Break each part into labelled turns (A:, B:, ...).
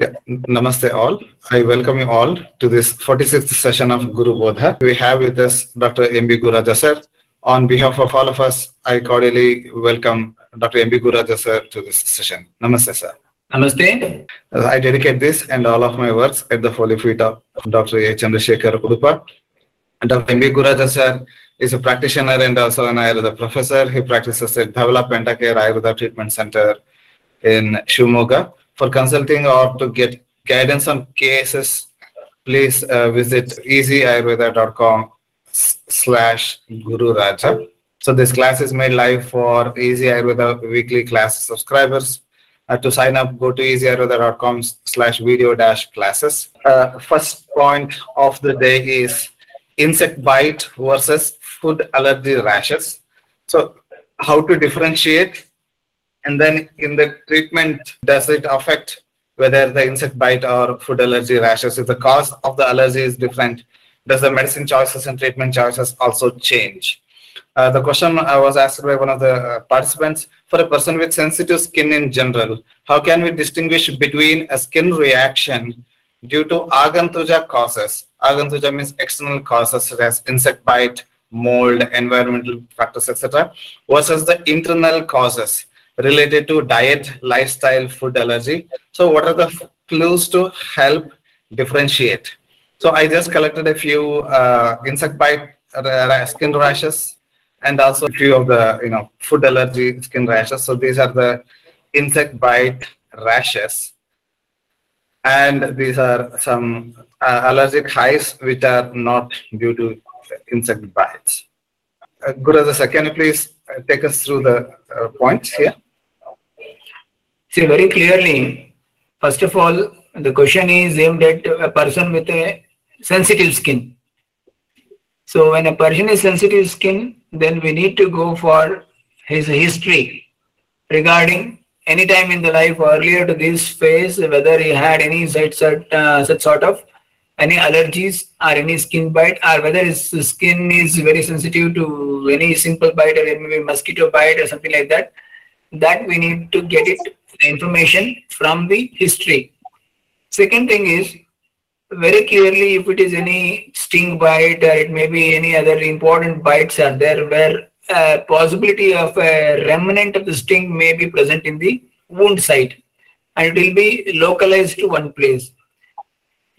A: Yeah, namaste all. I welcome you all to this 46th session of Guru Bodha. We have with us Dr. M.B. Gururaja sir. On behalf of all of us, I cordially welcome Dr. M.B. Gururaja sir to this session. Namaste sir.
B: Namaste.
A: I dedicate this and all of my works at the holy feet of Dr. A. Chandrasekhar Udupa. Dr. M.B. Gururaja sir is a practitioner and also an Ayurveda professor. He practices at Dhavala Pentacare Ayurveda Treatment Center in Shimoga. For consulting or to get guidance on cases, please uh, visit easyayurveda.com slash Guru Raja. So this class is made live for Easy Ayurveda weekly class subscribers. Uh, to sign up, go to easyayurveda.com slash video dash classes. Uh, first point of the day is insect bite versus food allergy rashes. So how to differentiate and then in the treatment, does it affect whether the insect bite or food allergy rashes? If the cause of the allergy is different, does the medicine choices and treatment choices also change? Uh, the question I was asked by one of the uh, participants, for a person with sensitive skin in general, how can we distinguish between a skin reaction due to agantuja causes? Agantuja means external causes such as insect bite, mold, environmental factors, etc., versus the internal causes related to diet, lifestyle, food allergy. So what are the clues to help differentiate? So I just collected a few uh, insect bite uh, skin rashes and also a few of the you know food allergy skin rashes. So these are the insect bite rashes. And these are some uh, allergic hives which are not due to insect bites. Uh, Guru, can you please take us through the uh, points here?
B: See, very clearly, first of all, the question is aimed at a person with a sensitive skin. So when a person is sensitive skin, then we need to go for his history regarding any time in the life earlier to this phase, whether he had any such, uh, such sort of any allergies or any skin bite or whether his skin is very sensitive to any simple bite or maybe mosquito bite or something like that that we need to get it information from the history. Second thing is very clearly if it is any sting bite or it may be any other important bites are there where possibility of a remnant of the sting may be present in the wound site and it will be localized to one place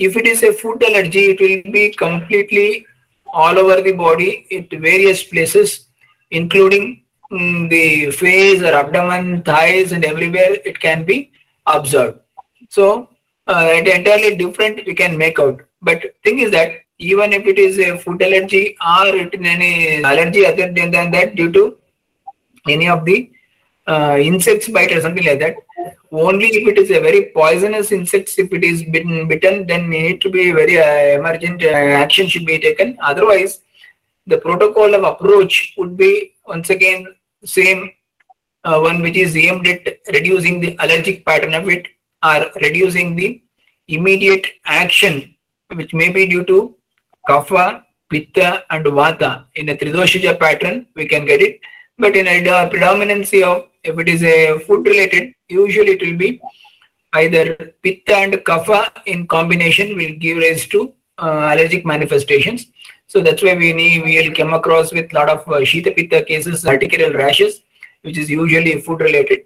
B: if it is a food allergy, it will be completely all over the body at various places, including mm, the face or abdomen, thighs, and everywhere it can be observed. So, uh, it entirely different we can make out. But thing is that even if it is a food allergy or it is any allergy other than that due to any of the uh, insects bite or something like that, only if it is a very poisonous insect if it is bitten, bitten then we need to be very uh, emergent uh, action should be taken. Otherwise the protocol of approach would be once again same uh, one which is aimed at reducing the allergic pattern of it or reducing the immediate action which may be due to kapha pitta and vata. In a tridoshaja pattern we can get it. But in a predominancy of if it is a food related usually it will be either pitta and kapha in combination will give rise to uh, allergic manifestations. So that's why we will come across with lot of uh, shita pitta cases urticarial rashes which is usually food related.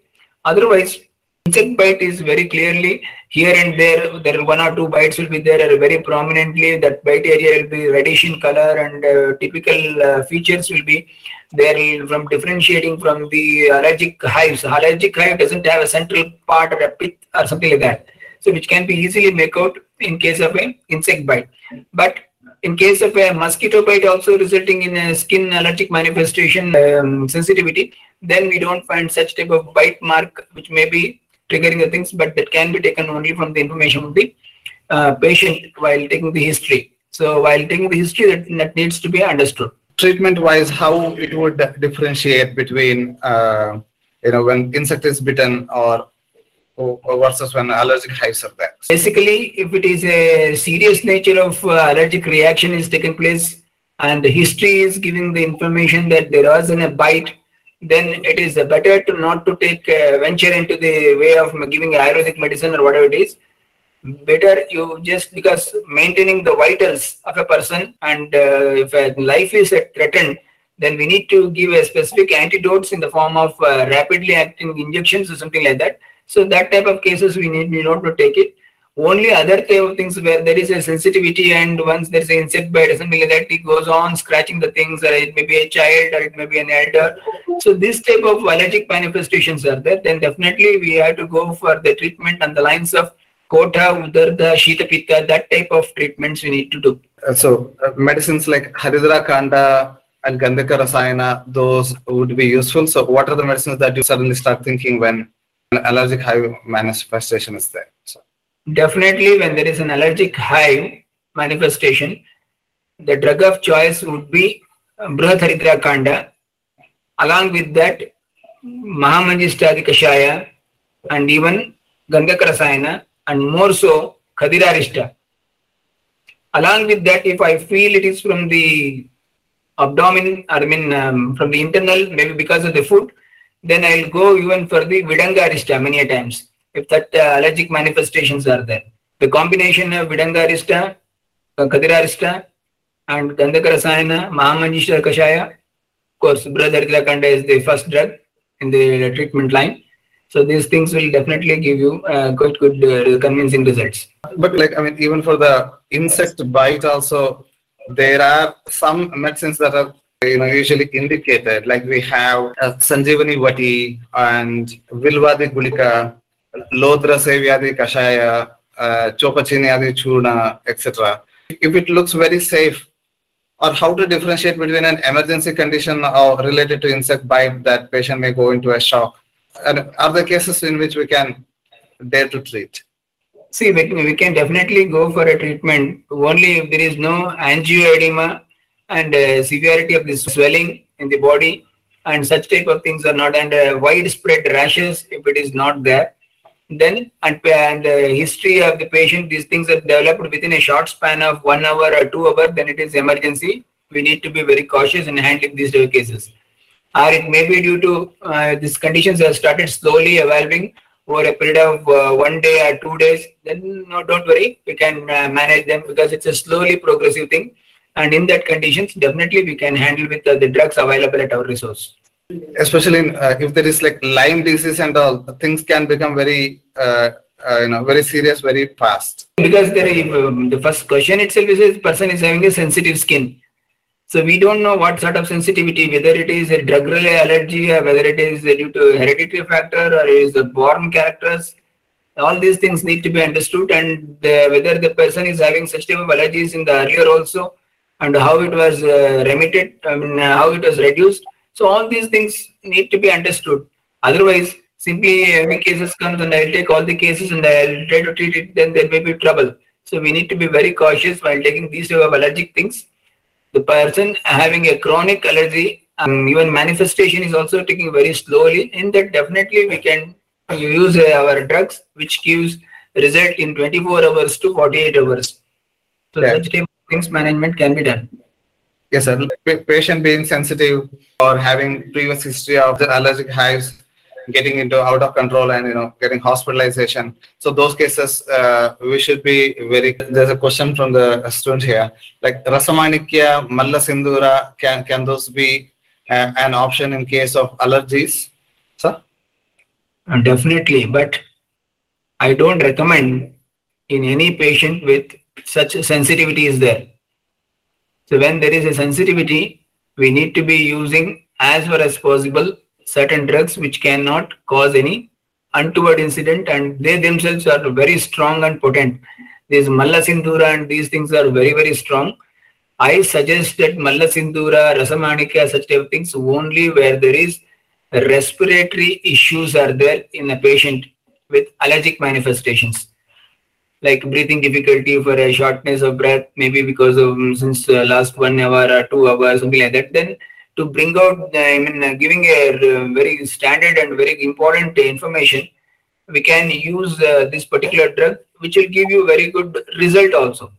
B: Otherwise insect bite is very clearly here and there there one or two bites will be there very prominently that bite area will be reddish in color and uh, typical uh, features will be there from differentiating from the allergic hives allergic hive doesn't have a central part or a pit or something like that so which can be easily make out in case of an insect bite but in case of a mosquito bite also resulting in a skin allergic manifestation um, sensitivity then we don't find such type of bite mark which may be triggering the things, but that can be taken only from the information of the uh, patient while taking the history. So while taking the history, that, that needs to be understood.
A: Treatment-wise, how it would differentiate between, uh, you know, when insect is bitten or versus when allergic hives are there?
B: Basically, if it is a serious nature of uh, allergic reaction is taking place and the history is giving the information that there was in a bite then it is better to not to take uh, venture into the way of giving ayurvedic medicine or whatever it is better you just because maintaining the vitals of a person and uh, if a life is threatened, then we need to give a specific antidotes in the form of uh, rapidly acting injections or something like that. So that type of cases we need, we not to take it. Only other type of things where there is a sensitivity and once there's an insect bite or something like that, it goes on scratching the things or it may be a child or it may be an elder. So this type of allergic manifestations are there, then definitely we have to go for the treatment on the lines of Kota, Udarda, Shita Pitta, that type of treatments we need to do.
A: Uh, so uh, medicines like Haridra Kanda and Gandhaka Rasayana, those would be useful. So what are the medicines that you suddenly start thinking when an allergic hive manifestation is there? So.
B: Definitely when there is an allergic hive manifestation, the drug of choice would be Brihat Haridra Kanda. Along with that, Mahamanjishtadi Kashaya and even Gandhaka Rasayana and more so Khadirarishta. Along with that, if I feel it is from the abdomen, I mean um, from the internal, maybe because of the food, then I'll go even for the Vidangarishta many times, if that uh, allergic manifestations are there. The combination of Vidangarishta, Khadirarishta, and Gandhaka Rasayana, Mahamanjishta Kashaya, of course, Brother Kanda is the first drug in the treatment line. So these things will definitely give you uh, quite good uh, convincing results.
A: But like, I mean, even for the insect bite also, there are some medicines that are you know usually indicated like we have uh, sanjeevani vati and vilvadi gulika lodra sevyadi kashaya uh, chopachini adi churna etc if it looks very safe or how to differentiate between an emergency condition or related to insect bite that patient may go into a shock and are there cases in which we can dare to treat.
B: See, we, can definitely go for a treatment only if there is no angioedema and uh, severity of the swelling in the body. And such type of things are not and uh, widespread rashes if it is not there then and, and uh, history of the patient these things are developed within a short span of one hour or two hour then it is emergency. We need to be very cautious in handling these cases or it may be due to uh, these conditions have started slowly evolving over a period of uh, one day or two days, then no, don't worry, we can uh, manage them because it's a slowly progressive thing. And in that conditions, definitely we can handle with uh, the drugs available at our resource.
A: Especially in, uh, if there is like Lyme disease and all, things can become very, uh, uh, you know, very serious, very fast.
B: Because there, um, the first question itself is, person is having a sensitive skin. So we don't know what sort of sensitivity, whether it is a drug-related allergy or whether it is due to hereditary factor or is the born characters. All these things need to be understood and the, whether the person is having such type of allergies in the earlier also and how it was uh, remitted, I mean, uh, how it was reduced. So all these things need to be understood. Otherwise, simply every cases comes and I'll take all the cases and I'll try to treat it, then there may be trouble. So we need to be very cautious while taking these type of allergic things the person having a chronic allergy um, even manifestation is also taking very slowly in that definitely we can use uh, our drugs which gives result in 24 hours to 48 hours so
A: Yeah.
B: such type of things management can be done
A: Yes, sir. Pa- Patient being sensitive or having previous history of the allergic hives getting into out of control and you know getting hospitalization. So those cases uh, we should be very. There's a question from the student here. Like Rasamanikya, Malla Sindura, can can those be uh, an option in case of allergies? Sir?
B: Uh, definitely but i don't recommend in any patient with such sensitivity is there so when there is a sensitivity we need to be using as far as possible certain drugs which cannot cause any untoward incident and they themselves are very strong and potent. This malla sindura and these things are very very strong. I suggest that malla sindura rasamanikya such type of things only where there is respiratory issues are there in a patient with allergic manifestations. Like breathing difficulty for a shortness of breath maybe because of since last one hour or two hours something like that then to bring out uh, i mean uh, giving a uh, very standard and very important information we can use this particular drug which will give you very good result also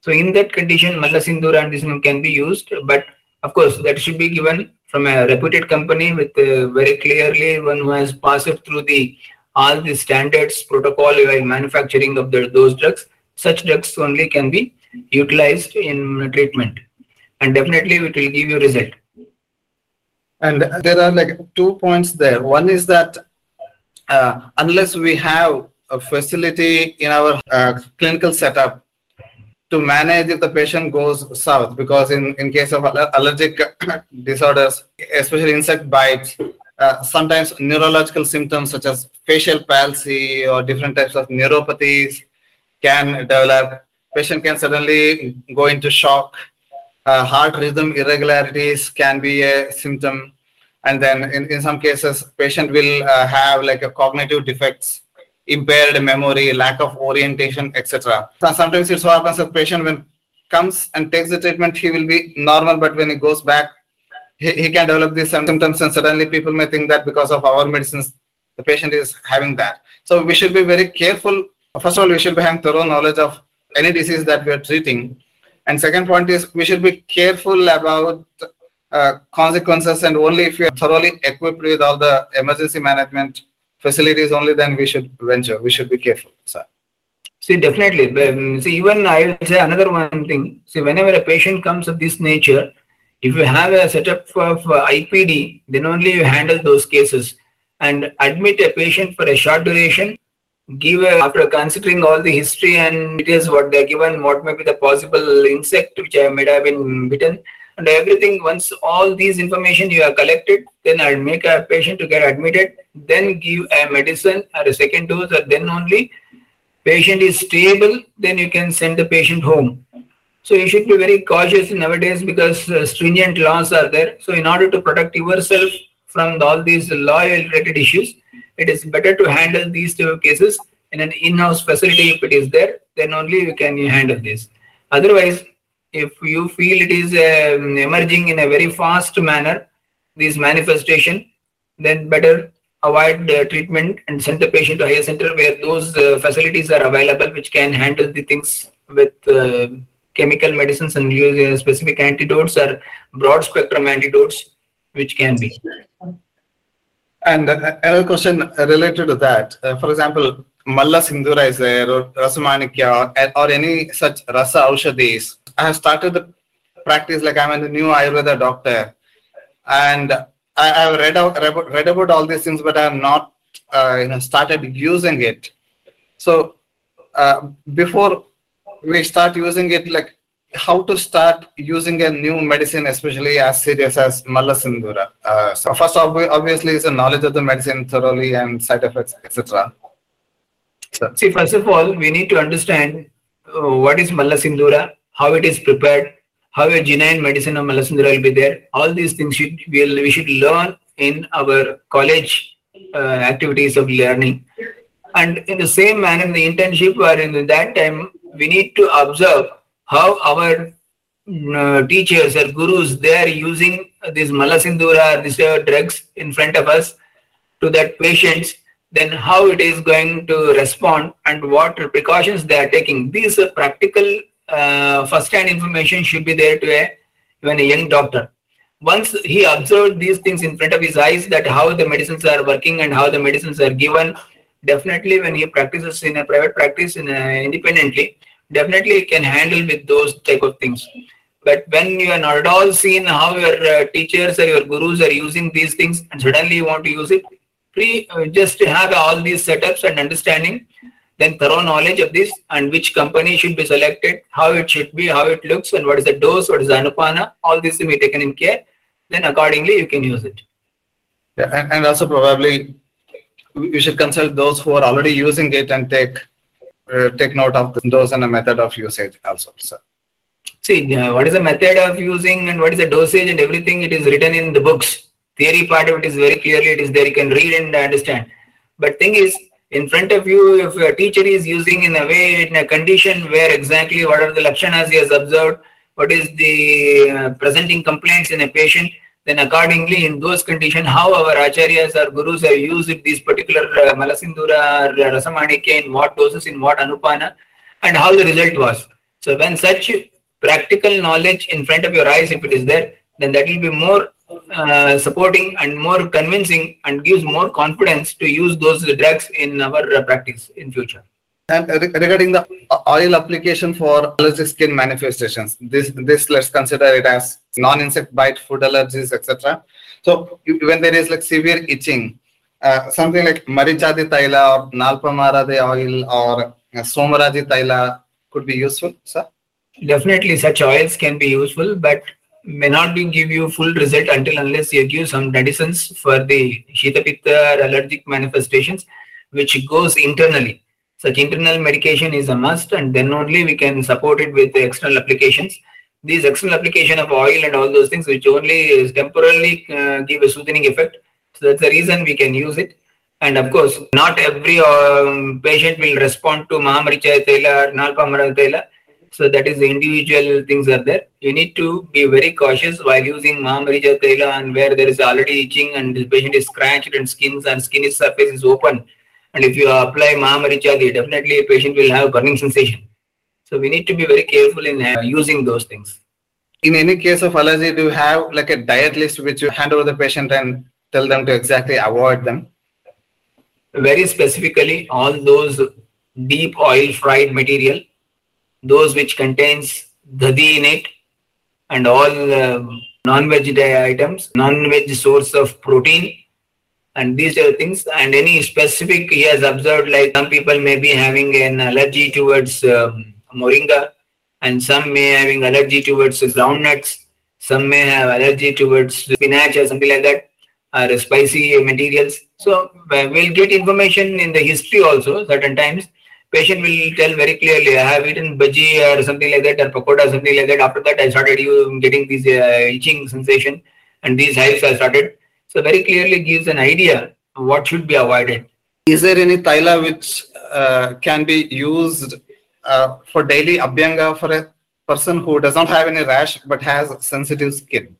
B: so in that condition Mallasindura and this can be used but of course that should be given from a reputed company with uh, very clearly one who has passed through the all the standards protocol while manufacturing of the, those drugs. Such drugs only can be utilized in treatment, and definitely it will give you result.
A: And there are like two points there. One is that uh, unless we have a facility in our uh, clinical setup to manage if the patient goes south, because in, in case of allergic disorders, especially insect bites, uh, sometimes neurological symptoms such as facial palsy or different types of neuropathies can develop. Patient can suddenly go into shock uh, heart rhythm irregularities can be a symptom. And then in, in some cases patient will uh, have like a cognitive defects impaired memory lack of orientation etc so sometimes it so happens patient when comes and takes the treatment he will be normal but when he goes back he, he can develop these symptoms and suddenly people may think that because of our medicines the patient is having that. So we should be very careful. First of all we should be having thorough knowledge of any disease that we are treating and second point is we should be careful about uh, consequences and only if we are thoroughly equipped with all the emergency management facilities only then we should venture. We should be careful. Sir.
B: See, definitely. Um, see, even I will say another one thing. See, whenever a patient comes of this nature, if you have a setup of uh, IPD, then only you handle those cases and admit a patient for a short duration give a, after considering all the history and details what they're given, what may be the possible insect which I might have been bitten, and everything. Once all these information you have collected, then I'll make a patient to get admitted, then give a medicine or a second dose, or then only patient is stable, then you can send the patient home. So you should be very cautious nowadays because uh, stringent laws are there. So in order to protect yourself from all these law-related issues, it is better to handle these two cases in an in-house facility. If it is there then only you can handle this. Otherwise if you feel it is um, emerging in a very fast manner this manifestation then better avoid the treatment and send the patient to higher center where those uh, facilities are available which can handle the things with uh, chemical medicines and use uh, specific antidotes or broad spectrum antidotes which can be
A: And uh, another question related to that, uh, for example, Malla Sindhura is there, or Rasamanikya, or, any such Rasa Aushadis. I have started the practice like I'm a new Ayurveda doctor, and I have read out read about all these things, but I have not uh, you know started using it. So uh, before we start using it, like how to start using a new medicine, especially as serious as malasindura? Uh, so first, ob- obviously, is a knowledge of the medicine thoroughly and side effects, etc. So,
B: See, first of all, we need to understand uh, what is malasindura, how it is prepared, how a genuine medicine of malasindura will be there. All these things should we'll, we should learn in our college uh, activities of learning. And in the same manner, in the internship or in that time, we need to observe how our uh, teachers or gurus they are using this Mallasindura, these uh, drugs in front of us to that patients then how it is going to respond and what precautions they are taking. These are practical uh, first-hand information should be there to a, even a young doctor. Once he observed these things in front of his eyes, that how the medicines are working and how the medicines are given, definitely when he practices in a private practice in a, independently, definitely can handle with those type of things. But when you are not at all seen how your uh, teachers or your gurus are using these things and suddenly you want to use it, pre uh, just have all these setups and understanding then thorough knowledge of this and which company should be selected how it should be how it looks and what is the dose what is the anupana all this to be taken in care then accordingly you can use it
A: yeah, and, and also probably you should consult those who are already using it and take uh, take note of the dose and the method of usage also. So.
B: see uh, what is the method of using and what is the dosage and everything it is written in the books theory part of it is very clearly it is there you can read and understand but thing is in front of you if a teacher is using in a way in a condition where exactly what are the lakshanas he has observed what is the uh, presenting complaints in a patient then accordingly in those conditions how our acharyas or gurus have used these particular uh, malasindura or rasamanike in what doses in what anupana and how the result was so when such practical knowledge in front of your eyes if it is there then that will be more uh, supporting and more convincing and gives more confidence to use those drugs in our uh, practice in future.
A: And regarding the oil application for allergic skin manifestations, this this let's consider it as non-insect bite, food allergies, etc. So when there is like severe itching, uh, something like Marichadi Taila or Nalpamaradi oil or uh, Somaraji Taila could be useful, sir.
B: Definitely, such oils can be useful, but may not be give you full result until unless you give some medicines for the Shita Pitta allergic manifestations, which goes internally. Such internal medication is a must, and then only we can support it with external applications. These external application of oil and all those things, which only is temporarily uh, give a soothing effect. So that's the reason we can use it. And of course, not every um, patient will respond to Mahamaricha Tela or Nalpamara Tela. So that is the individual things are there. You need to be very cautious while using Mahamaricha Tela and where there is already itching and the patient is scratched and skins and skin surface is open. And if you apply Mahamaricha, definitely a patient will have burning sensation. So we need to be very careful in uh, using those things.
A: In any case of allergy, do you have like a diet list which you hand over the patient and tell them to exactly avoid them?
B: very specifically all those deep oil fried material those which contains dadi in it and all um, non-veg items non-veg source of protein and these are things and any specific he has observed like some people may be having an allergy towards um, moringa and some may having allergy towards groundnuts some may have allergy towards spinach or something like that or spicy materials. So we'll get information in the history also. Certain times, patient will tell very clearly, I have eaten bhaji or something like that, or pakoda, or something like that. After that, I started getting this uh, itching sensation, and these hives are started. So very clearly gives an idea what should be avoided.
A: Is there any Taila which uh, can be used uh, for daily abhyanga for a person who does not have any rash but has sensitive skin?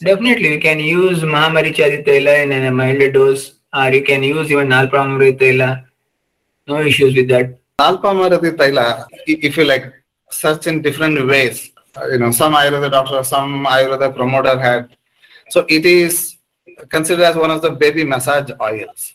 B: Definitely, we can use Mahamarichadi Tela in a mild dose, or you can use even Nalpramamrit Tela. No issues with that.
A: Alpamarati Taila, if you like search in different ways, uh, you know, some Ayurveda doctor, some Ayurveda promoter had. So it is considered as one of the baby massage oils.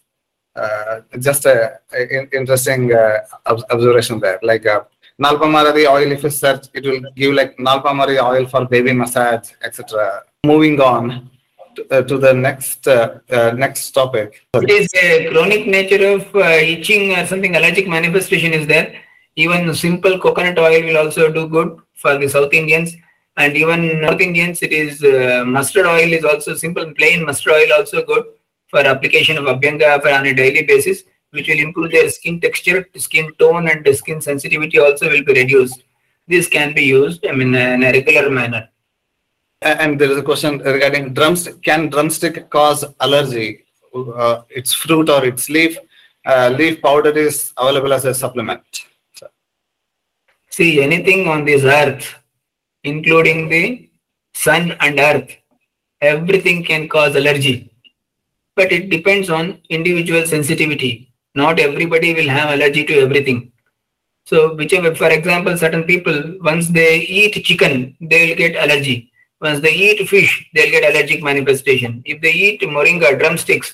A: Uh, just a, a in- interesting uh, ob- observation there. Like uh, Nalpamaradi oil, if you search, it will give like Nalpamari oil for baby massage, etc. Moving on to, uh, to the next uh, uh, next topic.
B: It is a chronic nature of uh, itching or something allergic manifestation is there. Even simple coconut oil will also do good for the South Indians. And even North Indians, it is uh, mustard oil is also simple and plain mustard oil also good for application of Abhyanga for on a daily basis, which will improve their skin texture, skin tone, and skin sensitivity also will be reduced. This can be used, I mean, in a regular manner.
A: And there is a question regarding drumstick. Can drumstick cause allergy? Uh, its fruit or its leaf? Uh, leaf powder is available as a supplement.
B: See, anything on this earth, including the sun and earth, everything can cause allergy. But it depends on individual sensitivity. Not everybody will have allergy to everything. So, whichever, for example, certain people, once they eat chicken, they will get allergy. Once they eat fish, they'll get allergic manifestation. If they eat moringa drumsticks,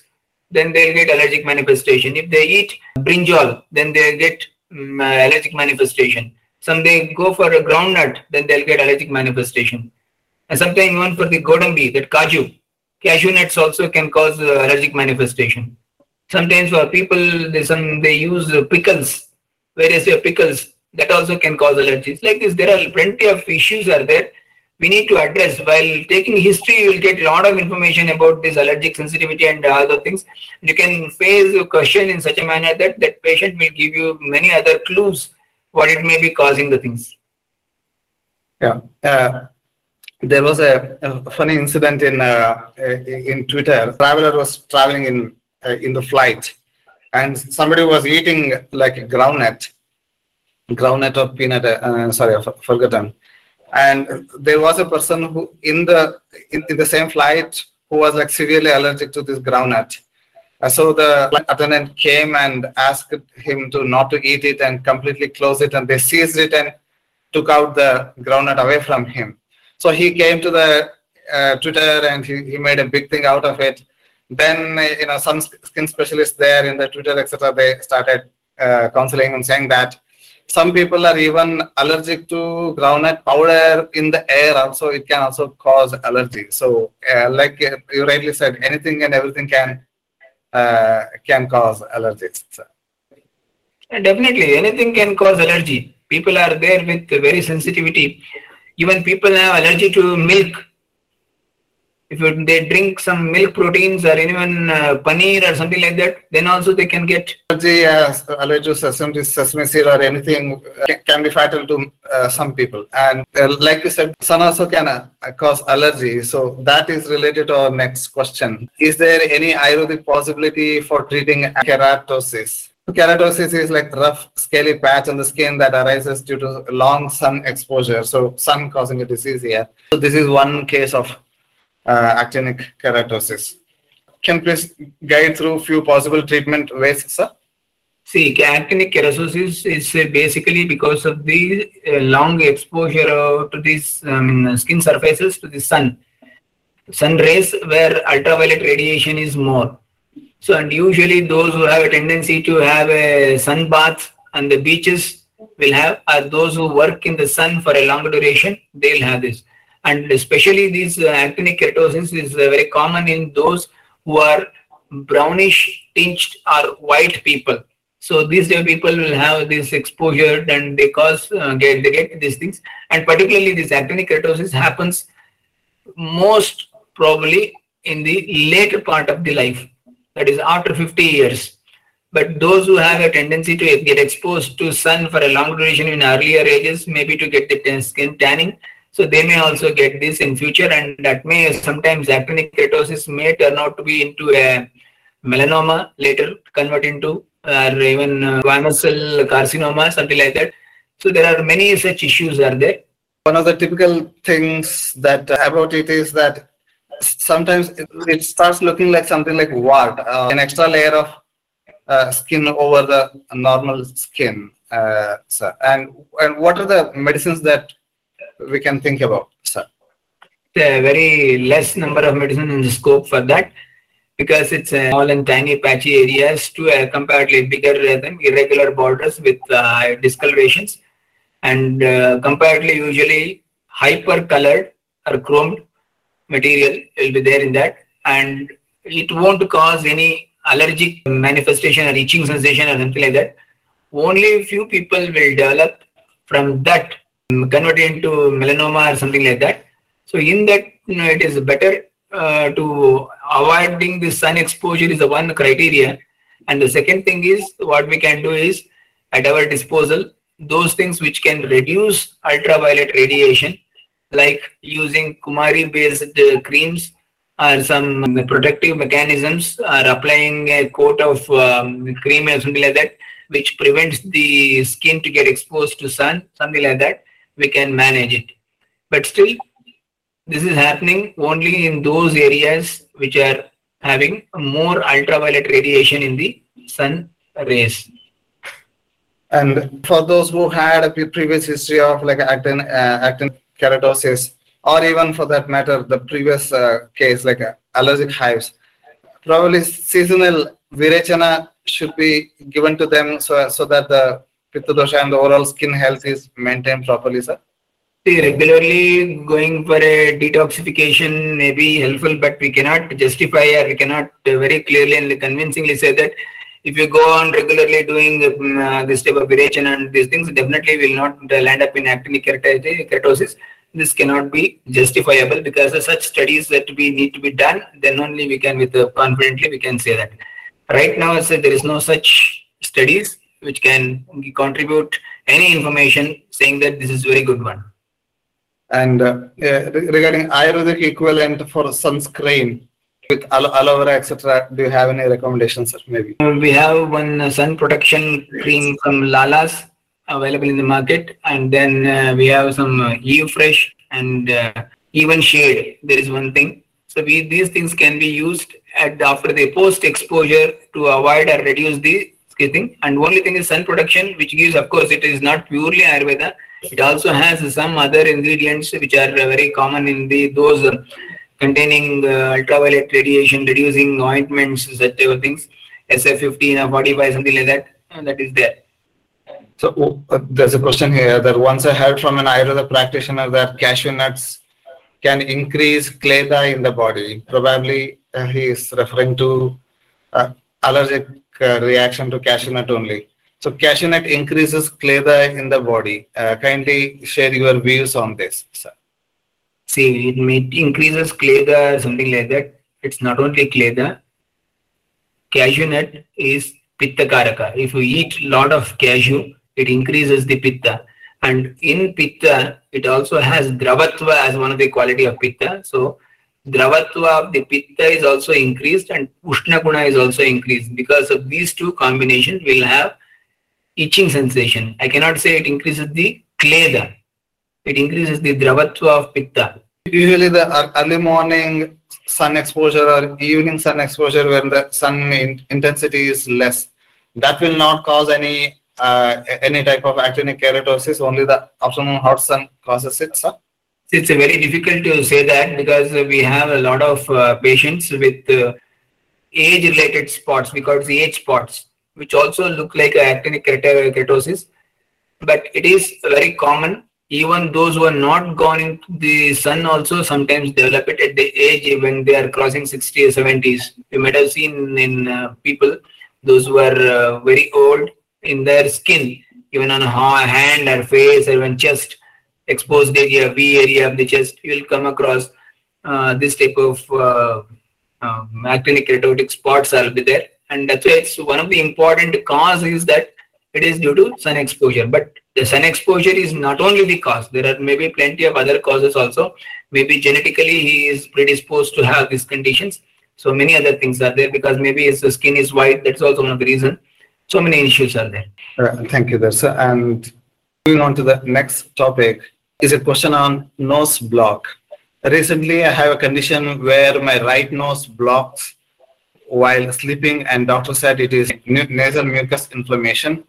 B: then they'll get allergic manifestation. If they eat brinjal, then they'll get um, allergic manifestation. Some they go for a groundnut, then they'll get allergic manifestation. And sometimes even for the godambi, that kaju, cashew nuts also can cause uh, allergic manifestation. Sometimes for people, they, some they use uh, pickles, various uh, pickles that also can cause allergies. Like this, there are plenty of issues are there. We need to address. While taking history, you will get a lot of information about this allergic sensitivity and other things. You can face a question in such a manner that that patient will give you many other clues what it may be causing the things.
A: yeah. Uh, there was a, a funny incident in uh, in Twitter. traveler was traveling in uh, in the flight, and somebody was eating like groundnut, groundnut or peanut. Uh, sorry, I for- forgotten. And there was a person who in the in, in the same flight who was like severely allergic to this groundnut. So the attendant came and asked him to not to eat it and completely close it, and they seized it and took out the groundnut away from him. So he came to the uh, Twitter and he, he made a big thing out of it. Then, you know, some skin specialists there in the Twitter, etc., they started uh, counseling and saying that some people are even allergic to groundnut powder in the air also it can also cause allergy so uh, like you rightly said anything and everything can uh, can cause allergies
B: definitely, anything can cause allergy. People are there with very sensitivity. Even people have allergy to milk. If they drink some milk proteins or even uh, paneer or something like that, then also they can get.
A: allergy uh, allergy to sesame, sesame seed or anything uh, can- be fatal to uh, some people. And uh, like you said sun also can uh, cause allergy. So that is related to our next question. Is there any ayurvedic possibility for treating keratosis? Keratosis is like rough scaly patch on the skin that arises due to long sun exposure. So sun causing a disease here. So this is one case of actinic keratosis can please guide through few possible treatment ways, sir?
B: See, actinic keratosis is uh, basically because of the uh, long exposure uh, to these um, skin surfaces to the sun. Sun rays where ultraviolet radiation is more. So, and usually those who have a tendency to have a sun bath on the beaches will have, are those who work in the sun for a longer duration, they'll have this. And especially this uh, actinic keratosis is uh, very common in those who are brownish tinged or white people. So these people will have this exposure and they cause uh, get they get these things. And particularly this actinic keratosis happens most probably in the later part of the life, that is after 50 years. But those who have a tendency to get exposed to sun for a long duration in earlier ages, maybe to get the skin tanning, so they may also get this in future, and that may sometimes actinic keratosis may turn out to be into a melanoma later, convert into or even uh, squamous cell carcinoma, something like that. So there are many such issues are there.
A: One of the typical things that uh, about it is that sometimes it, it starts looking like something like wart, uh, an extra layer of uh, skin over the normal skin. Uh, sir. And and what are the medicines that we can think about, sir?
B: a very less number of medicine in the scope for that because it's uh, small and tiny patchy areas to uh, comparatively bigger than irregular borders with uh, discolorations. And uh, comparatively usually hyper colored or chromed material will be there in that. And it won't cause any allergic manifestation or itching sensation or something like that. Only few people will develop from that convert into melanoma or something like that so in that, you know, it is better uh, to avoiding the sun exposure is the one criteria. And the second thing is what we can do is at our disposal, those things which can reduce ultraviolet radiation, like using Kumari based uh, creams or some protective mechanisms or applying a coat of um, cream or something like that, which prevents the skin to get exposed to sun, something like that, we can manage it. But still, this is happening only in those areas which are having more ultraviolet radiation in the sun rays.
A: And for those who had a previous history of like actin, uh, actin keratosis, or even for that matter, the previous uh, case like uh, allergic hives, probably seasonal virechana should be given to them so, so that the pitta dosha and the overall skin health is maintained properly, sir.
B: See, regularly going for a detoxification may be helpful, but we cannot justify or we cannot very clearly and convincingly say that if you go on regularly doing um, uh, this type of virechana and these things, definitely will not uh, land up in actinic keratosis. This cannot be justifiable because such studies that we need to be done. Then only we can, with uh, confidently, we can say that. Right now, said there is no such studies which can contribute any information saying that this is very good one.
A: And uh, re- regarding Ayurvedic equivalent for sunscreen with aloe, aloe vera, etc., do you have any recommendations, sir? Maybe.
B: Uh, We have one uh, sun protection cream from Lala's available in the market, and then uh, we have some uh, Eve Fresh and uh, even Shade. There is one thing. So we these things can be used at after the post exposure to avoid or reduce the And only thing is sun protection, which gives, of course, it is not purely Ayurveda. It also has some other ingredients which are uh, very common in the those uh, containing uh, ultraviolet radiation, reducing ointments, such type of things, SF15 or 45, something like that, and that is there.
A: So uh, there's a question here that once I heard from an Ayurveda practitioner that cashew nuts can increase kleda in the body. Probably uh, he is referring to uh, allergic uh, reaction to cashew nut only. So cashew nut increases kleda in the body. Uh, kindly share your views on this, sir.
B: See, it may increases kleda, something like that. It's not only kleda. Cashew nut is pitta karaka. If you eat lot of cashew, it increases the pitta. And in pitta, it also has dravatva as one of the quality of pitta. So dravatva of the pitta is also increased and ushna guna is also increased. Because of these two combinations, we'll have itching sensation. I cannot say it increases the kleda. It increases the dravatva of pitta.
A: Usually the early morning sun exposure or evening sun exposure when the sun intensity is less, that will not cause any uh, any type of actinic keratosis. Only the afternoon hot sun causes it, sir.
B: It's very difficult to say that because we have a lot of uh, patients with uh, age-related spots. We call it the age spots, which also look like actinic keratosis. But it is very common. Even those who are not gone into the sun also sometimes develop it at the age when they are crossing 60 or 70s. You might have seen in uh, people, those who are uh, very old in their skin, even on hand or face or even chest, exposed area, V area of the chest, you will come across uh, this type of uh, um, actinic keratotic spots will be there. And that's why it's one of the important cause is that it is due to sun exposure. But the sun exposure is not only the cause. There are maybe plenty of other causes also. Maybe genetically he is predisposed to have these conditions. So many other things are there because maybe his skin is white. That's also one of the reason. So many issues are there.
A: Uh, thank you, sir. And moving on to the next topic is a question on nose block. Recently, I have a condition where my right nose blocks while sleeping, and doctor said it is nasal mucus inflammation.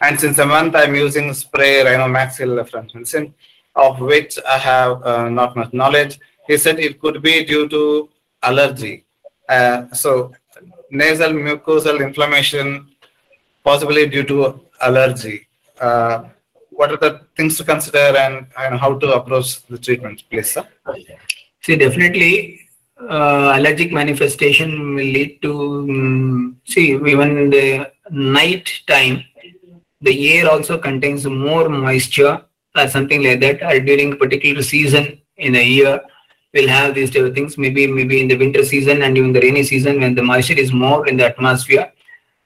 A: And since a month, I'm using spray Rhinomaxil lefrancin, of which I have uh, not much knowledge. He said it could be due to allergy. Uh, so, nasal mucosal inflammation possibly due to allergy. Uh, what are the things to consider and, and how to approach the treatment, please, sir?
B: See, definitely, uh, allergic manifestation will lead to, mm, see, even the night time, the air also contains more moisture or something like that, or during particular season in a year, we'll have these type of things. Maybe, maybe in the winter season and even the rainy season when the moisture is more in the atmosphere,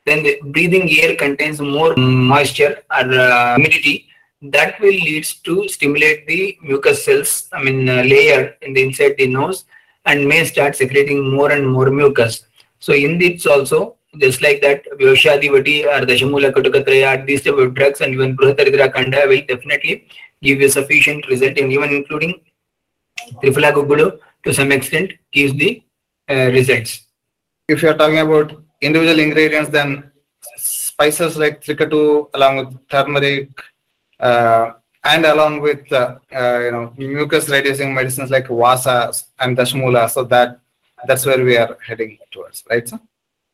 B: then the breathing air contains more moisture or uh, humidity that will leads to stimulate the mucus cells i mean uh, layer in the inside the nose and may start secreting more and more mucus. So in this also just like that Vyoshadivati or the Shamula Katukatraya these type of drugs and even Bruhataridra Kanda will definitely give you sufficient result and even including Trifala Gugulu to some extent gives the uh, results.
A: If you're talking about individual ingredients, then spices like trikatu along with turmeric and along with uh, uh, you know mucus reducing medicines like vasa and dashmula, so that that's where we are heading towards, right, sir?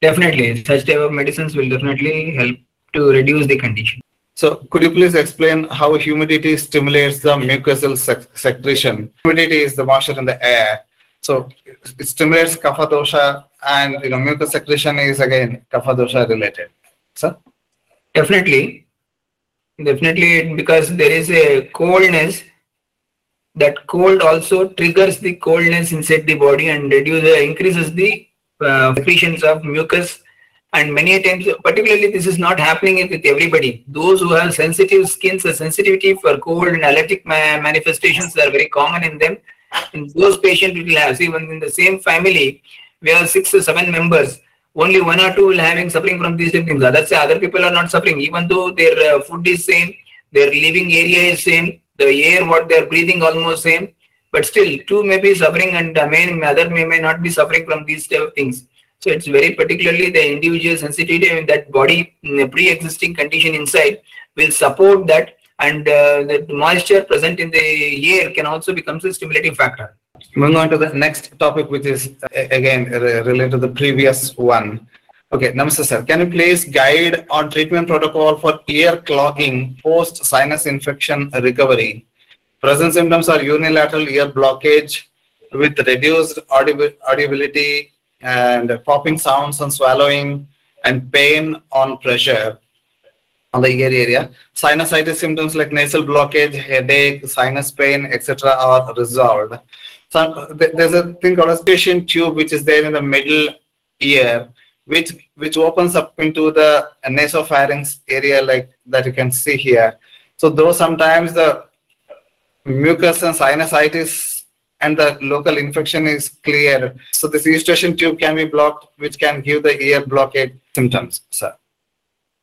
B: definitely such type of medicines will definitely help to reduce the condition
A: So could you please explain how humidity stimulates the mucosal sec- secretion? Humidity is the moisture in the air. So it stimulates kapha dosha and you know mucus secretion is again kapha dosha related. Sir?
B: Definitely, definitely, because there is a coldness. That cold also triggers the coldness inside the body and reduces, increases the uh, secretions of mucus. And many times, particularly, this is not happening with everybody. Those who have sensitive skins, the sensitivity for cold and allergic ma- manifestations are very common in them. And those patients will have, when in the same family, we have six or seven members only one or two will having suffering from these things. Others, other people are not suffering, even though their uh, food is same, their living area is same, the air what they are breathing almost same, but still two may be suffering and the main other may, may not be suffering from these type of things. So it's very particularly the individual sensitivity in that body mm, pre-existing condition inside will support that and uh, the moisture present in the air can also become a stimulating factor.
A: Moving on to the next topic, which is uh, again related to the previous one. Okay, Namaste sir. Can you please guide on treatment protocol for ear clogging post sinus infection recovery? Present symptoms are unilateral ear blockage with reduced audibi- audibility and popping sounds on swallowing and pain on pressure on the ear area. Sinusitis symptoms like nasal blockage, headache, sinus pain, etc. are resolved. So there's a thing called eustachian tube which is there in the middle ear, which which opens up into the nasopharynx area like that you can see here. So though sometimes the mucus and sinusitis and the local infection is clear, so this eustachian tube can be blocked, which can give the ear blockade symptoms, sir.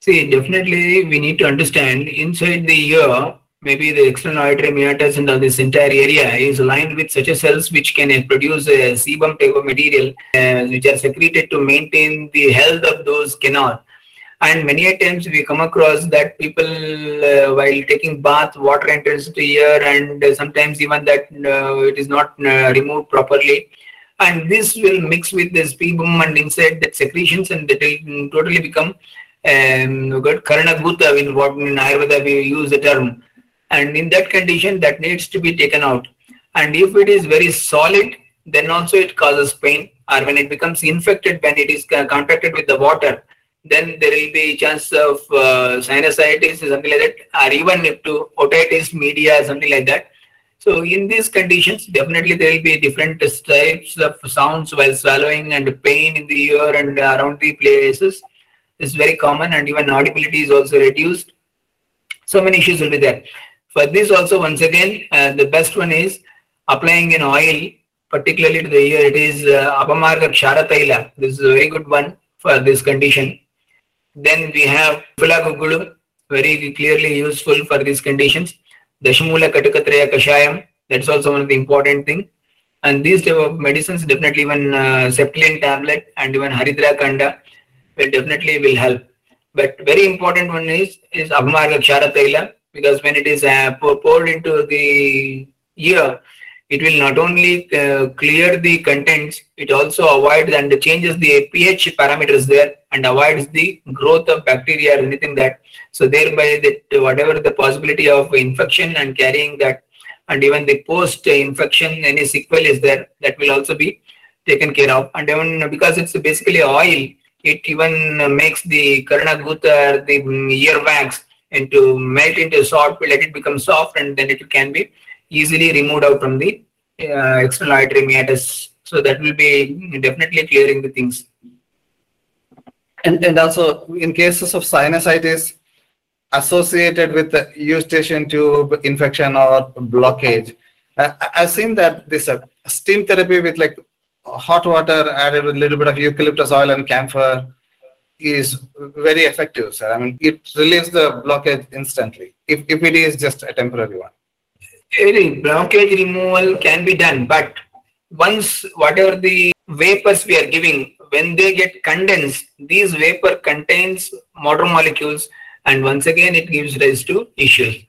B: See, definitely we need to understand inside the ear, maybe the external auditory meatus and this entire area is lined with such cells which can uh, produce a sebum type of material uh, which are secreted to maintain the health of those canal. And many times we come across that people uh, while taking bath, water enters the ear and uh, sometimes even that it is not removed properly. And this will mix with the sebum and inside that secretions and it will totally become um, good Karanaguta in what in Ayurveda we use the term. And in that condition, that needs to be taken out. And if it is very solid, then also it causes pain. Or when it becomes infected, when it is contacted with the water, then there will be chance of uh, sinusitis, something like that, or even if to otitis media, something like that. So in these conditions, definitely there will be different types of sounds while swallowing and pain in the ear and around the places is very common and even audibility is also reduced. So many issues will be there. For this also, once again, uh, the best one is applying an oil, particularly to the ear. It is uh, Apamarga. This is a very good one for this condition. Then we have Fulagugulu, very clearly useful for these conditions. Dashamula Katakatraya Kashayam, that's also one of the important thing. And these type of medicines, definitely even uh, Septilin tablet and even Haridra Khanda, will definitely will help. But very important one is is Apamarga Ksharataila because when it is uh, poured into the ear, it will not only uh, clear the contents, it also avoids and changes the pH parameters there and avoids the growth of bacteria or anything that. So thereby that whatever the possibility of infection and carrying that and even the post-infection any sequel is there that will also be taken care of. And even because it's basically oil, it even makes the karanaguta, the earwax, to melt into soft, let it become soft, and then it can be easily removed out from the uh, external auditory meatus. So that will be definitely clearing the things.
A: And, and also in cases of sinusitis associated with the eustachian tube infection or blockage, uh, I've seen that this uh, steam therapy with like hot water added with a little bit of eucalyptus oil and camphor is very effective, sir. I mean, it relieves the blockage instantly if, if it is just a temporary one.
B: Any blockage removal can be done, but once whatever the vapors we are giving, when they get condensed, these vapor contains motor molecules, and once again it gives rise to issues.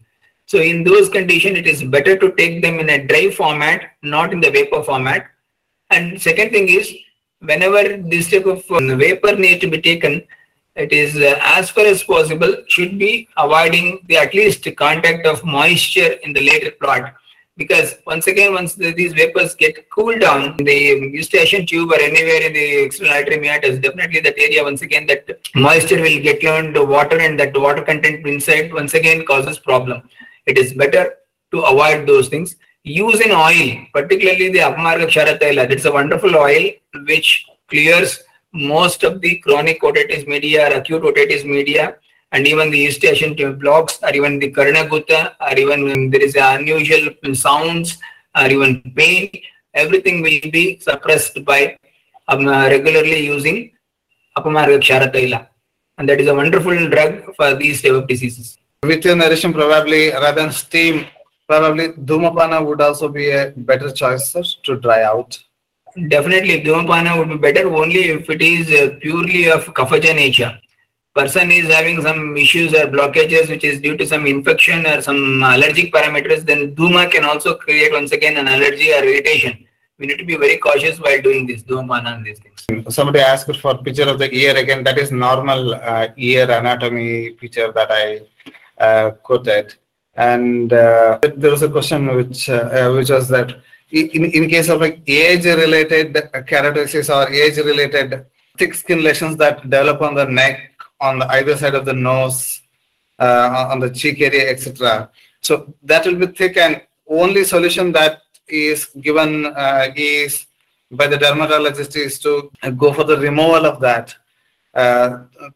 B: So in those conditions, it is better to take them in a dry format, not in the vapor format. And second thing is, whenever this type of um, vapor needs to be taken, it is uh, as far as possible should be avoiding the at least contact of moisture in the later plot because once again once the, these vapors get cooled down the eustachian tube or anywhere in the external auditory meatus definitely that area once again that moisture will get turned to water and that water content inside once again causes problem. It is better to avoid those things use an oil particularly the apamarga ksharataila that's a wonderful oil which clears most of the chronic otitis media or acute otitis media and even the eustachian blocks or even the karanaguta or even when there is unusual sounds or even pain, everything will be suppressed by um, regularly using apamarga ksharataila. And that is a wonderful drug for these type of diseases.
A: With your narration, probably rather than steam, probably dhumapana would also be a better choice sir, to dry out.
B: Definitely, Dhumapana would be better only if it is uh, purely of kaphaja nature. Person is having some issues or blockages which is due to some infection or some allergic parameters, then Dhuma can also create once again an allergy or irritation. we need to be very cautious while doing this, Dhumana and these things.
A: Somebody asked for picture of the ear again. That is normal uh, ear anatomy picture that I uh, quoted. And uh, there was a question which uh, uh, which was that in, in case of like age-related characteristics or age-related thick skin lesions that develop on the neck, on the either side of the nose, uh, on the cheek area, etc. So that will be thick, and only solution that is given uh, is by the dermatologist is to go for the removal of that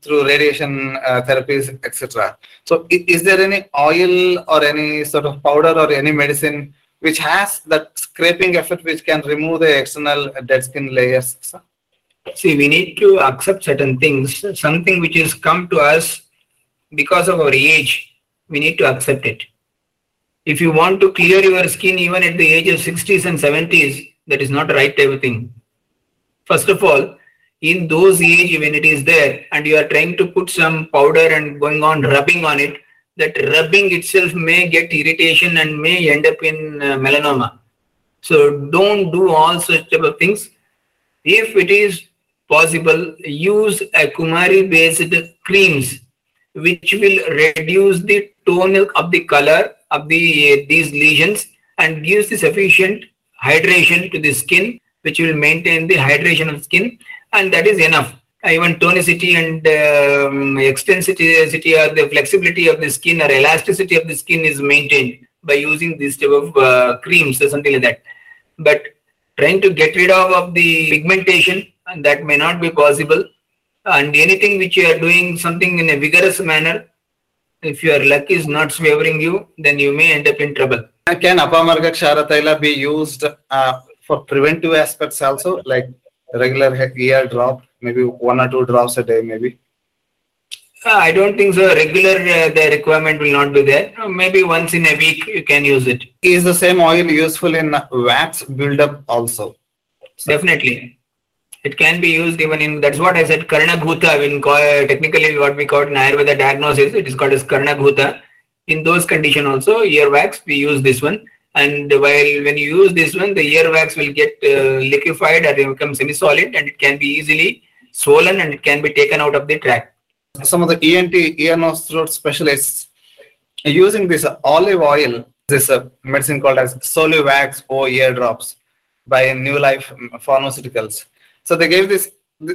A: through radiation uh, therapies, etc. So, is there any oil or any sort of powder or any medicine which has that scraping effect which can remove the external dead skin layers? sir?
B: See, we need to accept certain things. Something which has come to us because of our age, we need to accept it. If you want to clear your skin even at the age of 60s and 70s, that is not right type of thing. First of all, in those age when it is there and you are trying to put some powder and going on rubbing on it, that rubbing itself may get irritation and may end up in uh, melanoma. So don't do all such type of things. If it is possible, use a Kumari based creams which will reduce the tone of the color of the these lesions and gives the sufficient hydration to the skin which will maintain the hydration of skin and that is enough. Even tonicity and um, extensity or the flexibility of the skin or elasticity of the skin is maintained by using this type of uh, creams or something like that. But trying to get rid of, of the pigmentation and that may not be possible. And anything which you are doing something in a vigorous manner if your luck is not favoring you then you may end up in trouble.
A: Can apamarga ksharataila be used uh, for preventive aspects also, like regular ear drop, maybe one or two drops a day, maybe?
B: Uh, i don't think so. Regular uh, the requirement will not be there. Uh, maybe once in a week you can use it.
A: Is the same oil useful in wax buildup also?
B: definitely. It can be used even in that's what i said karna bhuta in co- technically what we call in ayurveda diagnosis it is called as karna bhuta in those condition also earwax we use this one and while when you use this one the earwax will get uh, liquefied or become semi solid and it can be easily swollen and it can be taken out of the tract
A: Some of the ENT, ear, nose, throat specialists using this olive oil, this uh, medicine called as Soluvax or ear drops by New Life Pharmaceuticals. So they gave this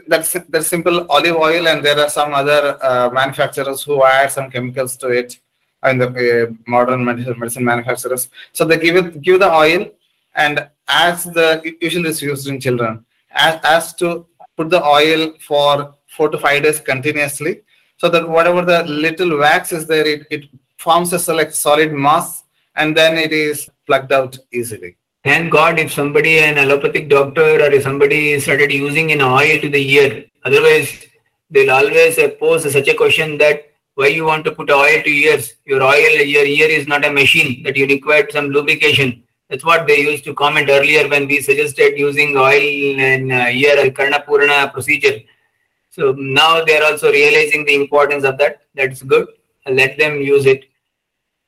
A: that's the simple olive oil, and there are some other uh, manufacturers who add some chemicals to it, and the uh, modern medicine, medicine manufacturers. So they give it give the oil, and as the usually it's used in children, as, as to put the oil for four to five days continuously, so that whatever the little wax is there, it, it forms a select solid mass, and then it is plucked out easily.
B: Thank God if somebody, an allopathic doctor or if somebody started using an oil to the ear. Otherwise, they'll always pose such a question that why you want to put oil to ears? Your oil, your ear is not a machine that you require some lubrication. That's what they used to comment earlier when we suggested using oil in uh, ear Karna Purana procedure. So now they are also realizing the importance of that. That's good. Let them use it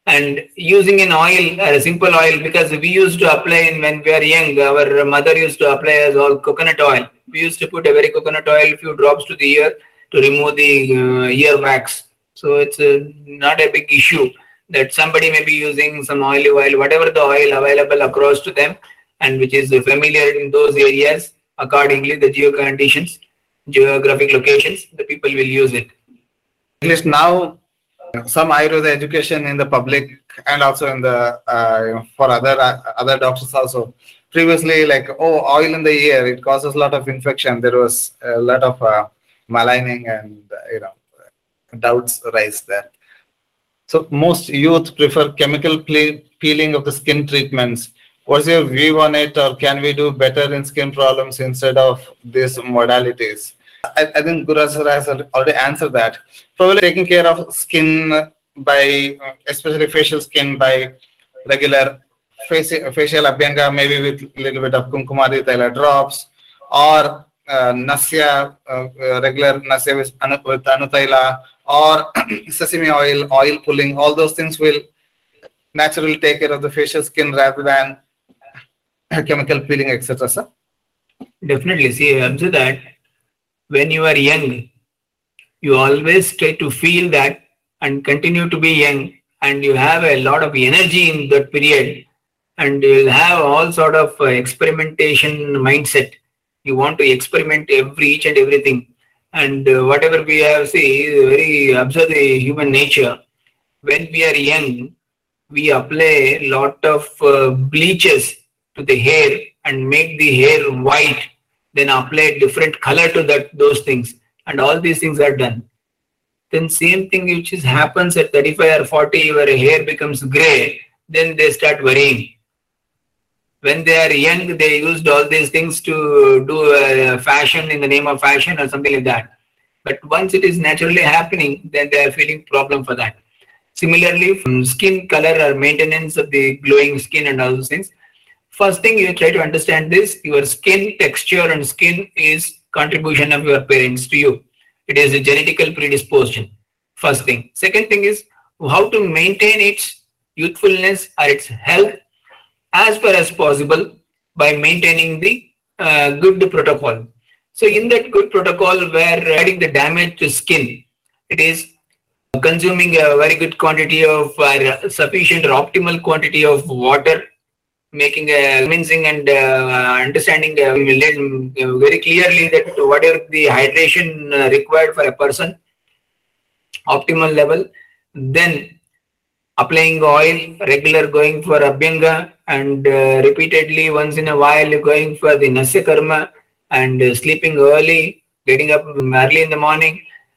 B: and using an oil, a simple oil, because we used to apply in when we were young, our mother used to apply as all coconut oil. We used to put a very coconut oil, few drops to the ear to remove the uh, ear wax. So it's uh, not a big issue that somebody may be using some olive oil, whatever the oil available across to them, and which is familiar in those areas accordingly the geo conditions, geographic locations, the people will use it.
A: At least now, some Ayurveda education in the public and also in the uh, for other uh, other doctors also. Previously, like oh, oil in the ear it causes a lot of infection. There was a lot of uh, maligning and uh, you know doubts arise there. So most youth prefer chemical peeling of the skin treatments. What's your view on it, or can we do better in skin problems instead of these modalities? I, I think Guru sir has already answered that. Probably taking care of skin by, especially facial skin by regular facial, facial abhyanga, maybe with a little bit of kumkumadi thaila drops, or nasya, regular nasya with, with anutaila, or sesame oil, oil pulling, all those things will naturally take care of the facial skin rather than chemical peeling, etc. Sir.
B: Definitely. See, observe that when you are young, you always try to feel that and continue to be young, and you have a lot of energy in that period, and you will have all sort of uh, experimentation mindset. You want to experiment every each and everything, and uh, whatever we have see, very observe the human nature. When we are young, we apply lot of uh, bleaches to the hair and make the hair white then apply different color to that those things. And all these things are done. Then same thing which is happens at 35 or 40 where hair becomes gray then they start worrying when they are young they used all these things to do uh, fashion in the name of fashion or something like that. But once it is naturally happening then they are feeling problem for that. Similarly from skin color or maintenance of the glowing skin and all those things first thing you try to understand this your skin texture and skin is contribution of your parents to you. It is a genetical predisposition first thing. Second thing is how to maintain its youthfulness or its health as far as possible by maintaining the uh, good protocol. So in that good protocol where adding the damage to skin it is consuming a very good quantity of uh, sufficient or optimal quantity of water making a convincing and uh, understanding uh, very clearly that whatever the hydration uh, required for a person optimal level then applying oil regular going for abhyanga and uh, repeatedly once in a while going for the nasya karma and uh, sleeping early getting up early in the morning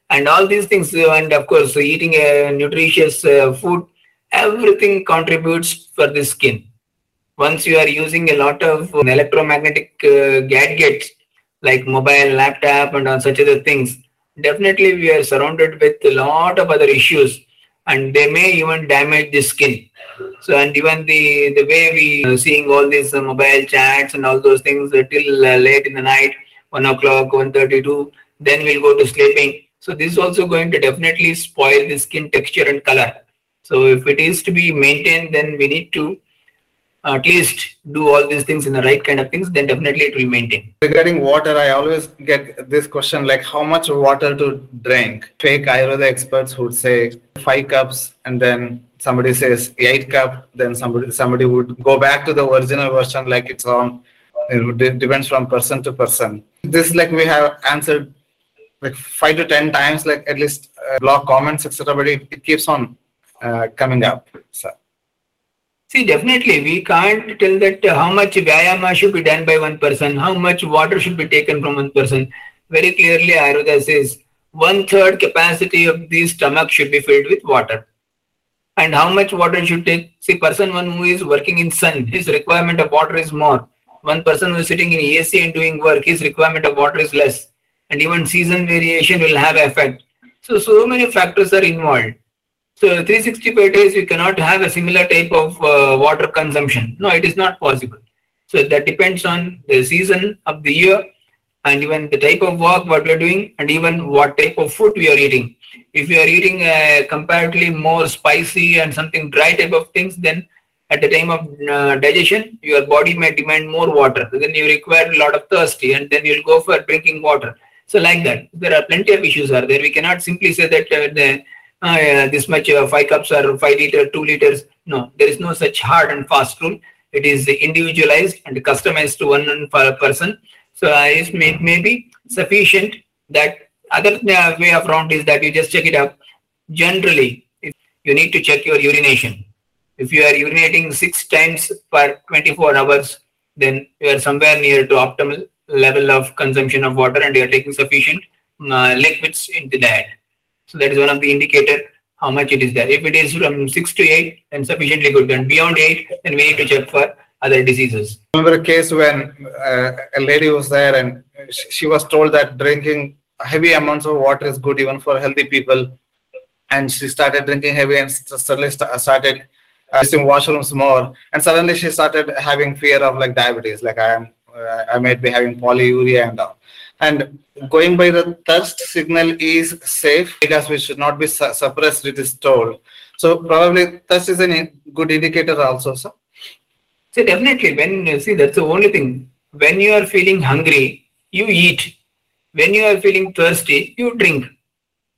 B: and all these things and of course eating a nutritious uh, food everything contributes for the skin. Once you are using a lot of electromagnetic uh, gadgets like mobile laptop and all such other things definitely we are surrounded with a lot of other issues and they may even damage the skin. So and even the the way we seeing all these uh, mobile chats and all those things uh, till uh, late in the night 1 o'clock 1.32 then we'll go to sleeping. So this is also going to definitely spoil the skin texture and color. So if it is to be maintained then we need to at least do all these things in the right kind of things, then definitely it will maintain.
A: Regarding water, I always get this question like how much water to drink. Fake Ayurveda experts would say five cups, and then somebody says eight cup. Then somebody somebody would go back to the original version like it's on. It depends from person to person. This like we have answered like five to ten times, like at least uh, blog comments, etc. But it, it keeps on uh, coming up. So.
B: See, definitely, we can't tell that how much Vyayama should be done by one person, how much water should be taken from one person. Very clearly, Ayurveda says one third capacity of the stomach should be filled with water. And how much water should take? See, person one who is working in sun, his requirement of water is more. One person who is sitting in AC and doing work, his requirement of water is less. And even season variation will have effect. So, so many factors are involved. So 365 days, you cannot have a similar type of uh, water consumption. No, it is not possible. So that depends on the season of the year and even the type of work what we are doing and even what type of food we are eating. If you are eating a comparatively more spicy and something dry type of things, then at the time of uh, digestion, your body may demand more water. Then you require a lot of thirsty and then you'll go for drinking water. So like that, there are plenty of issues are there. We cannot simply say that uh, the uh, this much uh, five cups or five liter, two liters. No, there is no such hard and fast rule. It is individualized and customized to one person. So uh, it may, may be sufficient. That other uh, way of round is that you just check it up. Generally, you need to check your urination. If you are urinating six times per 24 hours, then you are somewhere near to optimal level of consumption of water and you are taking sufficient uh, liquids into that. So that is one of the indicator how much it is there. If it is from six to eight, then sufficiently good. And beyond eight, then we need to check for other diseases.
A: I remember a case when uh, a lady was there and she was told that drinking heavy amounts of water is good even for healthy people. And she started drinking heavy and suddenly started using washrooms more. And suddenly she started having fear of like diabetes, like I am, uh, I might be having polyuria and all. And going by the thirst signal is safe because we should not be su- suppressed, it is told. So probably thirst is a good indicator also, sir.
B: So definitely, when you see that's the only thing. When you are feeling hungry, you eat. When you are feeling thirsty, you drink.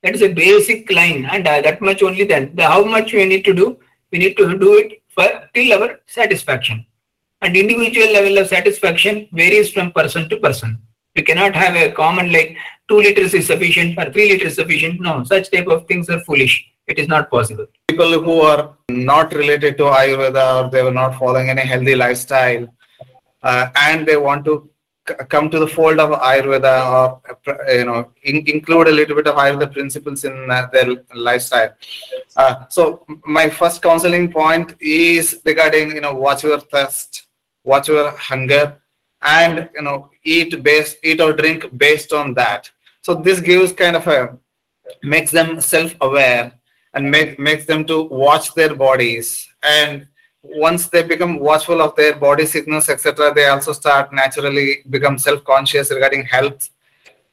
B: That is a basic line, and uh, that much only. Then the, how much we need to do? We need to do it for till our satisfaction. And individual level of satisfaction varies from person to person. You cannot have a common like two liters is sufficient or three liters sufficient. No, such type of things are foolish. It is not possible.
A: People who are not related to Ayurveda or they were not following any healthy lifestyle uh, and they want to come to the fold of Ayurveda or you know in- include a little bit of Ayurveda principles in uh, their lifestyle. Uh, so my first counseling point is regarding you know watch your thirst, watch your hunger, and you know eat based eat or drink based on that. So this gives kind of a makes them self-aware and make, makes them to watch their bodies and once they become watchful of their body signals etc they also start naturally become self-conscious regarding health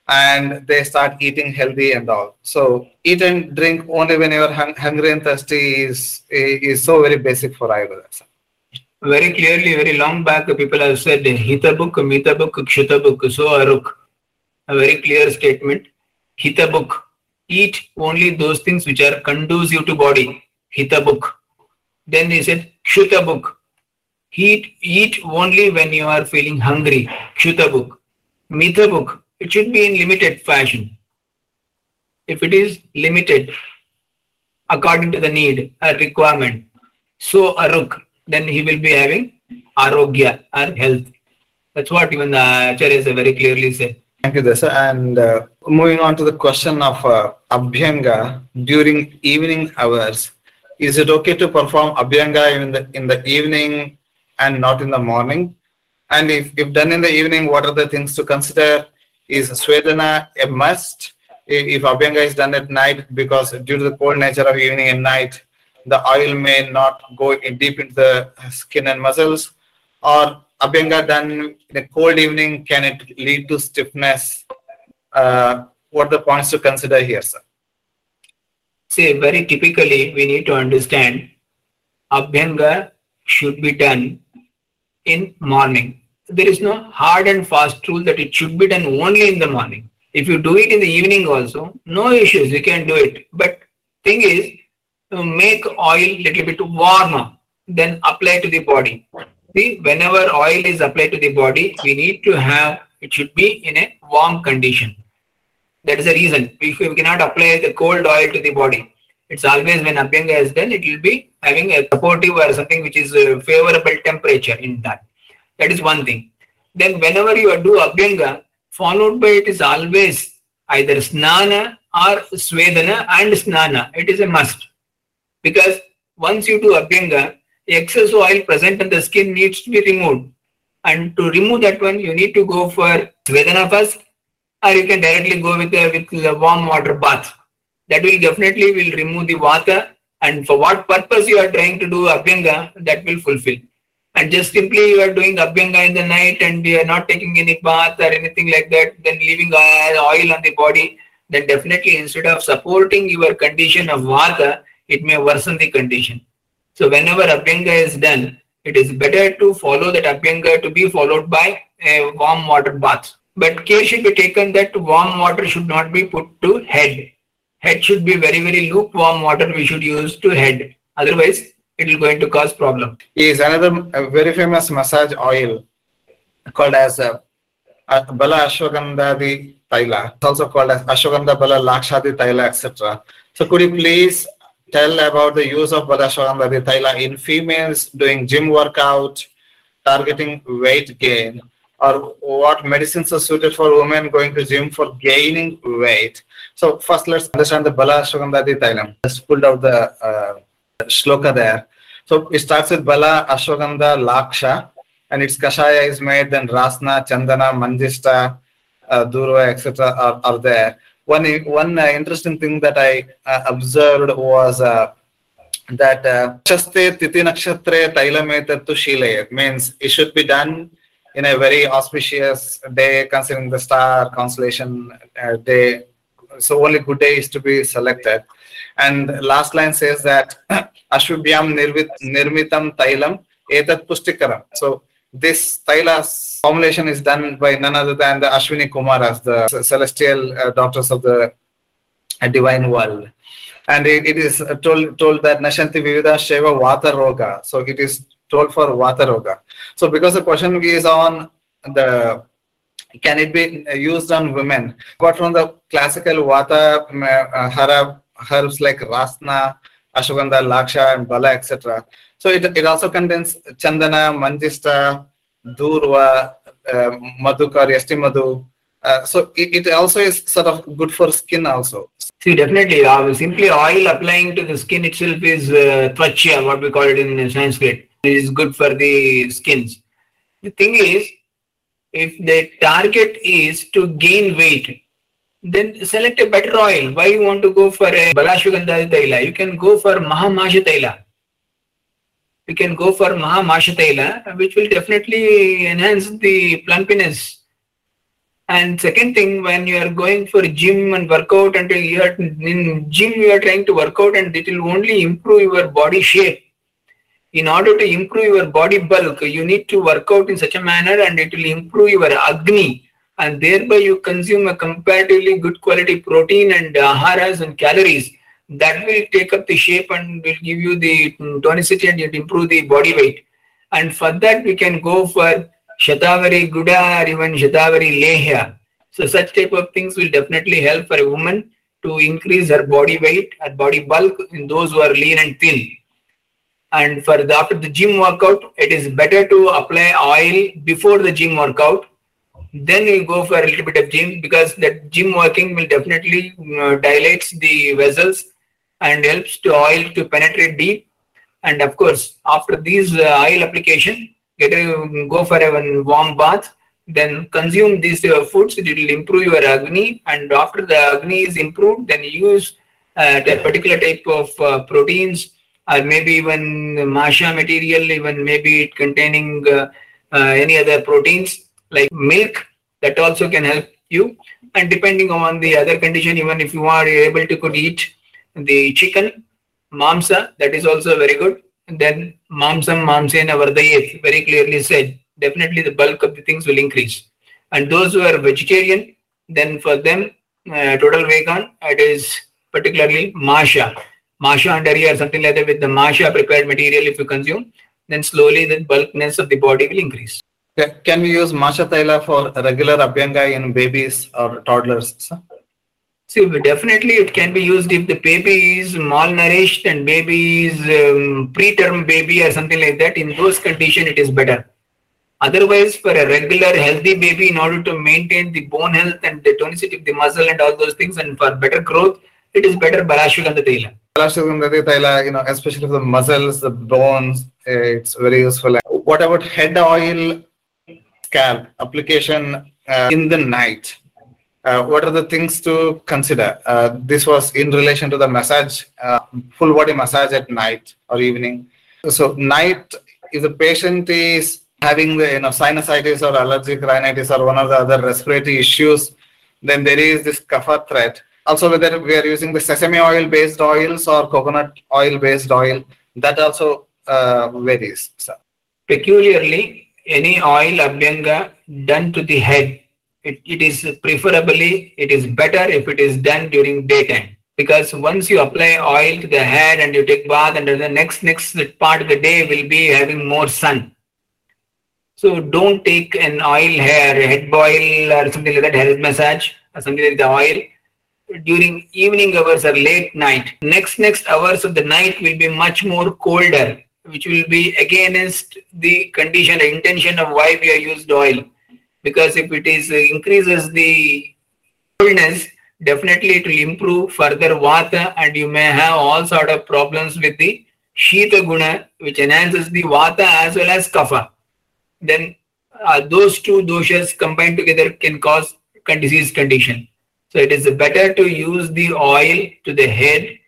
A: and they start eating healthy and all so eat and drink only when you're hung- hungry and thirsty is is so very basic for ayurveda.
B: Very clearly, very long back, people have said Hita book, Mita book, Kshita book, so Aruk. A very clear statement. Hita book. Eat only those things which are conducive to body. Hita book. Then he said Kshuta book. Eat, eat only when you are feeling hungry. Kshuta book. Mita book. It should be in limited fashion. If it is limited according to the need or requirement, so Aruk, then he will be having arogya or health. That's what even the acharyas have very clearly said.
A: Thank you, Desa. And uh, moving on to the question of uh, Abhyanga during evening hours, is it okay to perform Abhyanga in the in the evening and not in the morning? And if, if done in the evening, what are the things to consider? Is Swedana a must? If Abhyanga is done at night, because due to the cold nature of evening and night, the oil may not go in deep into the skin and muscles, or Abhyanga done in a cold evening, can it lead to stiffness? Uh, what are the points to consider here, sir?
B: See, very typically, we need to understand Abhyanga should be done in morning. There is no hard and fast rule that it should be done only in the morning. If you do it in the evening also, no issues, you can do it. But thing is, make oil little bit warmer, then apply to the body. See, whenever oil is applied to the body, we need to have, it should be in a warm condition. That is the reason. If we cannot apply the cold oil to the body, it's always when Abhyanga is done, it will be having a supportive or something which is a favorable temperature in that. That is one thing. Then whenever you do Abhyanga, followed by it is always either Snana or Svedana and Snana. It is a must. Because once you do Abhyanga, the excess oil present in the skin needs to be removed. And to remove that one, you need to go for Svedana first or you can directly go with a, with warm water bath. That will definitely will remove the vata and for what purpose you are trying to do Abhyanga, that will fulfill. And just simply you are doing Abhyanga in the night and you are not taking any bath or anything like that, then leaving oil on the body, then definitely instead of supporting your condition of vata, it may worsen the condition. So whenever Abhyanga is done, it is better to follow that Abhyanga to be followed by a warm water bath. But care should be taken that warm water should not be put to head. Head should be very, very lukewarm water we should use to head. Otherwise, it is going to cause problem.
A: Is another very famous massage oil called as uh, uh, Bala Ashwagandha Taila. It's also called as Ashwagandha Bala Lakshadi Taila, etc. So could you please tell about the use of Bala Ashwagandha Taila in females doing gym workout, targeting weight gain, or what medicines are suited for women going to gym for gaining weight? So first, let's understand the Bala Ashwagandha Let's pulled out the uh, shloka there. So it starts with Bala, Ashwagandha, Laksha, and its Kashaya is made, then Rasna, Chandana, Manjista, uh, Durva, etc. Are, are there. One, one uh, interesting thing that I uh, observed was uh, that Shaste Titi Nakshatre Tailametattu Shile means it should be done in a very auspicious day, considering the star constellation uh, day. So only good day is to be selected. And last line says that Ashwabhyam nirvit, nirmitam tailam Etat Pushtikara. So this Taila formulation is done by none other than the Ashwini Kumaras, the celestial uh, daughters of the uh, divine world. And it, it is told, told that Nashanti Vivida Sheva Vata Roga. So it is told for Vata Roga. So because the question is on the can it be used on women? Apart from the classical Vata uh, herb, herbs like Rasna, Ashwagandha, Laksha, and Bala, etc. So it, it also contains Chandana, Manjista, Durva, uh, Madhukar, Madhu. Uh, so it, it also is sort of good for skin also.
B: See, definitely, uh, simply oil applying to the skin itself is uh, what we call it in Sanskrit. It is good for the skins. The thing is, if the target is to gain weight, then select a better oil. Why you want to go for a Balashwagandha Taila? You can go for Mahamasha Taila. You can go for Mahamasha Taila, which will definitely enhance the plumpiness. And second thing, when you are going for gym and workout, and you are in gym, you are trying to work out, and it will only improve your body shape. In order to improve your body bulk, you need to work out in such a manner, and it will improve your agni, and thereby you consume a comparatively good quality protein and aharas and calories that will take up the shape and will give you the tonicity and it improve the body weight. And for that, we can go for Shatavari Guda or even Shatavari Lehya. So such type of things will definitely help for a woman to increase her body weight, her body bulk in those who are lean and thin. And for the, after the gym workout, it is better to apply oil before the gym workout. Then you go for a little bit of gym because that gym working will definitely uh, dilates the vessels and helps to oil to penetrate deep. And of course, after these uh, oil application, get a, go for a warm bath, then consume these uh, foods. It will improve your agni, and after the agni is improved, then use uh, that particular type of uh, proteins, or maybe even masha material, even maybe it containing uh, uh, any other proteins like milk. That also can help you. And depending on the other condition, even if you are able to could eat the chicken, mamsa, that is also very good. And then mamsam mamsena vardayet, very clearly said, definitely the bulk of the things will increase. And those who are vegetarian, then for them, uh, total vegan, it is particularly masha. Masha and dairy or something like that with the masha prepared material if you consume, then slowly the bulkness of the body will increase.
A: Can we use Masha Taila for regular Abhyanga in babies or toddlers? Sir?
B: See, definitely it can be used if the baby is malnourished and baby is um, preterm baby or something like that. In those conditions, it is better. Otherwise, for a regular healthy baby, in order to maintain the bone health and the tonicity of the muscle and all those things, and for better growth, it is better Balashwagandha Taila.
A: Balashwagandha Taila, you know, especially for the muscles, the bones, it's very useful. What about head oil scalp application uh, in the night? Uh, what are the things to consider? Uh, this was in relation to the massage, uh, full body massage at night or evening. So night, if the patient is having the you know sinusitis or allergic rhinitis or one of the other respiratory issues, then there is this kapha threat. Also, whether we are using the sesame oil based oils or coconut oil based oil, that also uh, varies. So.
B: Peculiarly, any oil abhyanga done to the head it, it is preferably it is better if it is done during daytime. Because once you apply oil to the head and you take bath and the next next part of the day will be having more sun. So don't take an oil hair head boil or something like that head massage or something like the oil during evening hours or late night. Next next hours of the night will be much more colder which will be against the condition intention of why we are used oil because if it is uh, increases the coolness, definitely it will improve further vata and you may have all sort of problems with the shita guna which enhances the vata as well as kapha. Then uh, those two doshas combined together can cause disease condition. So it is better to use the oil to the head,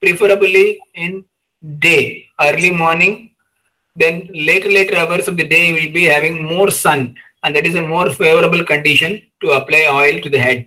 B: preferably in day, early morning. Then later later hours of the day will be having more sun and that is a more favorable condition to apply oil to the head.